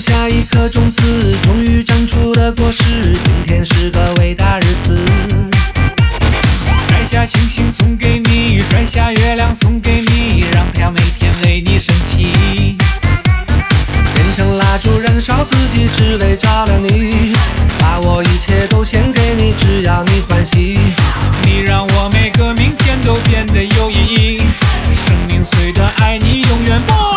下一颗种子终于长出了果实，今天是个伟大日子。摘下星星送给你，摘下月亮送给你，让它每天为你升起。变成蜡烛燃烧自己，只为照亮你。把我一切都献给你，只要你欢喜。你让我每个明天都变得有意义。生命随着爱你永远不。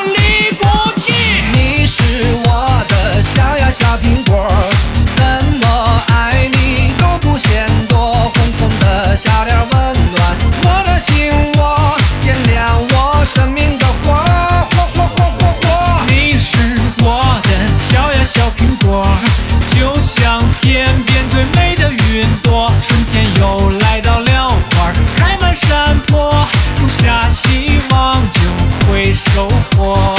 more.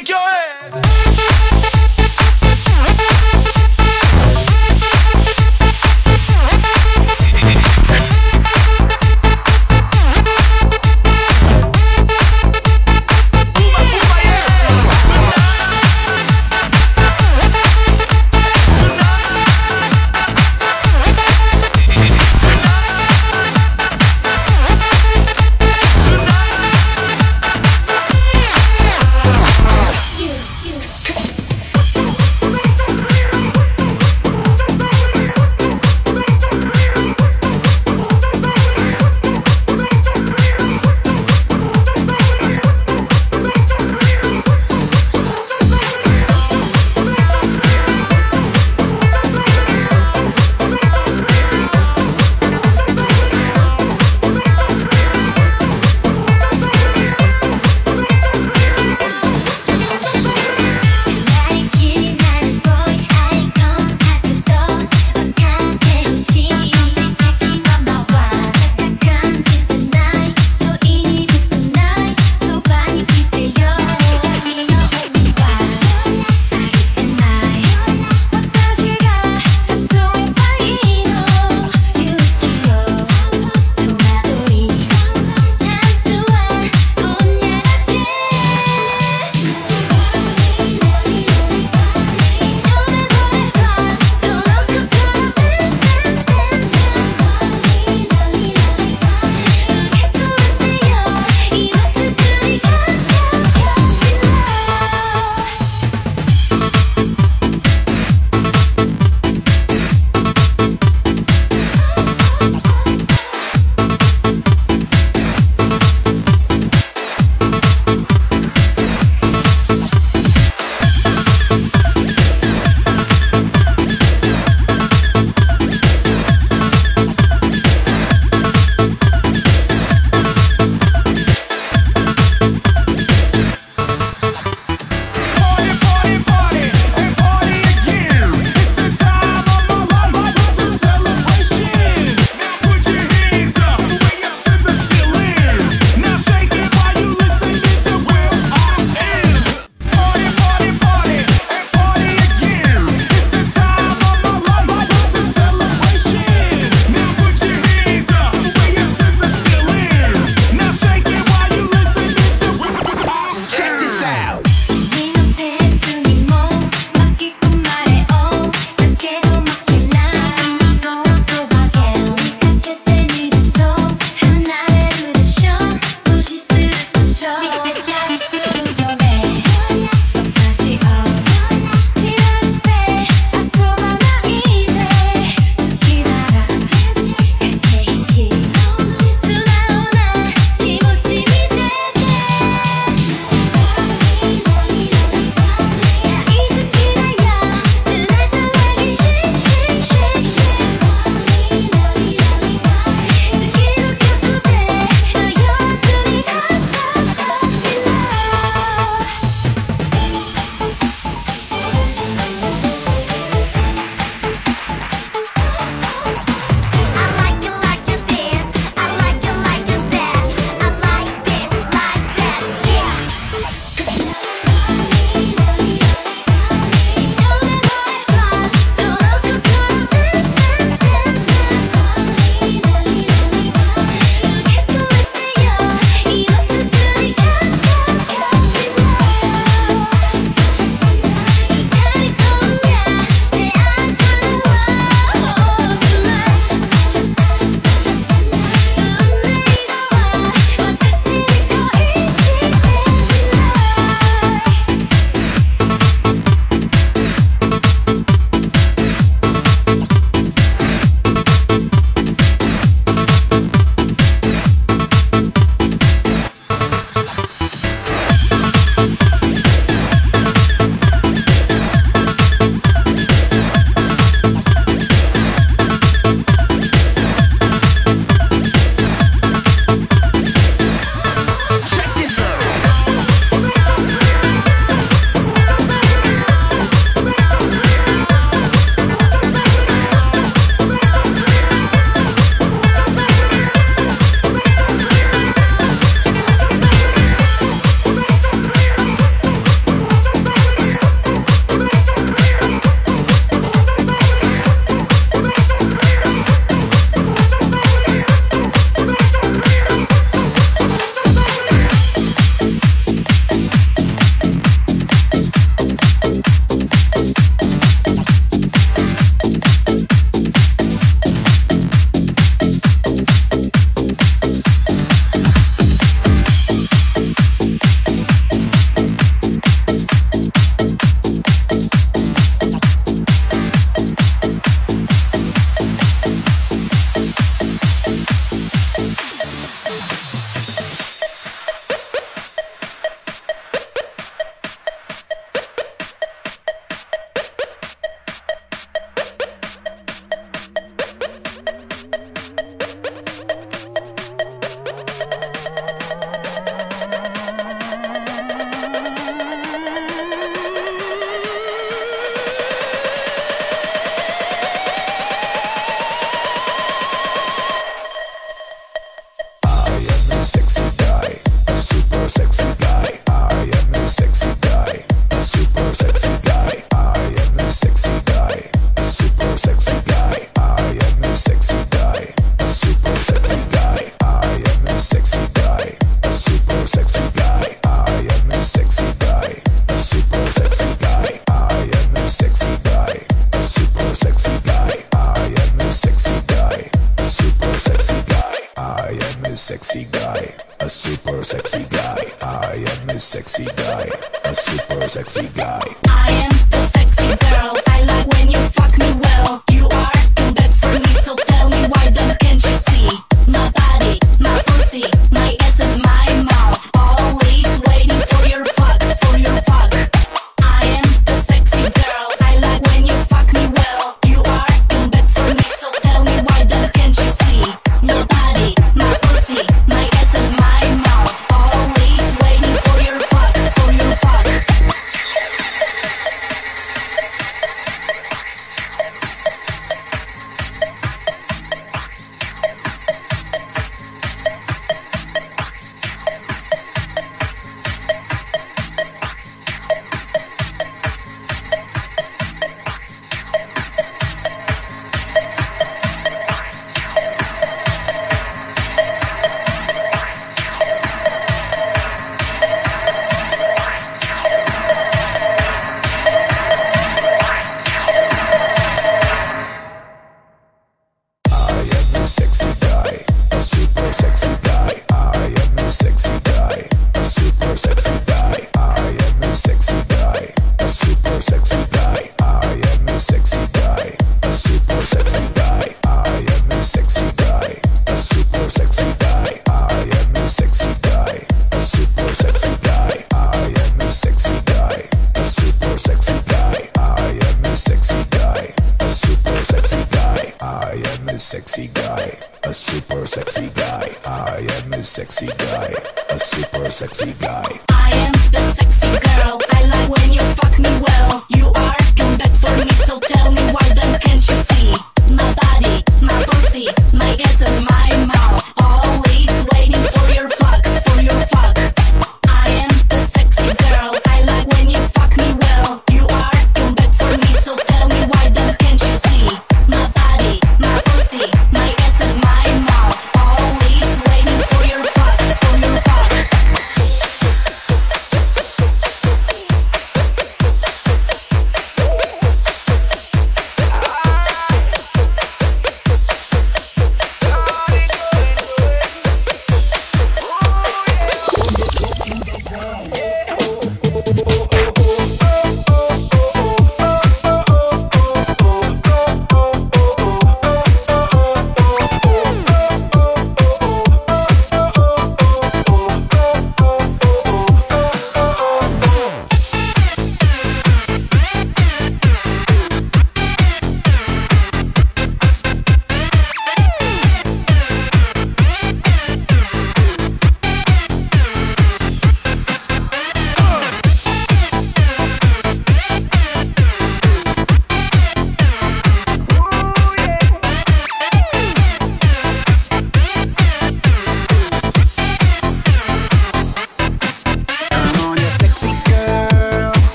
shake your ass. sexy guy. sexy guy, a super sexy guy. I am the sexy girl.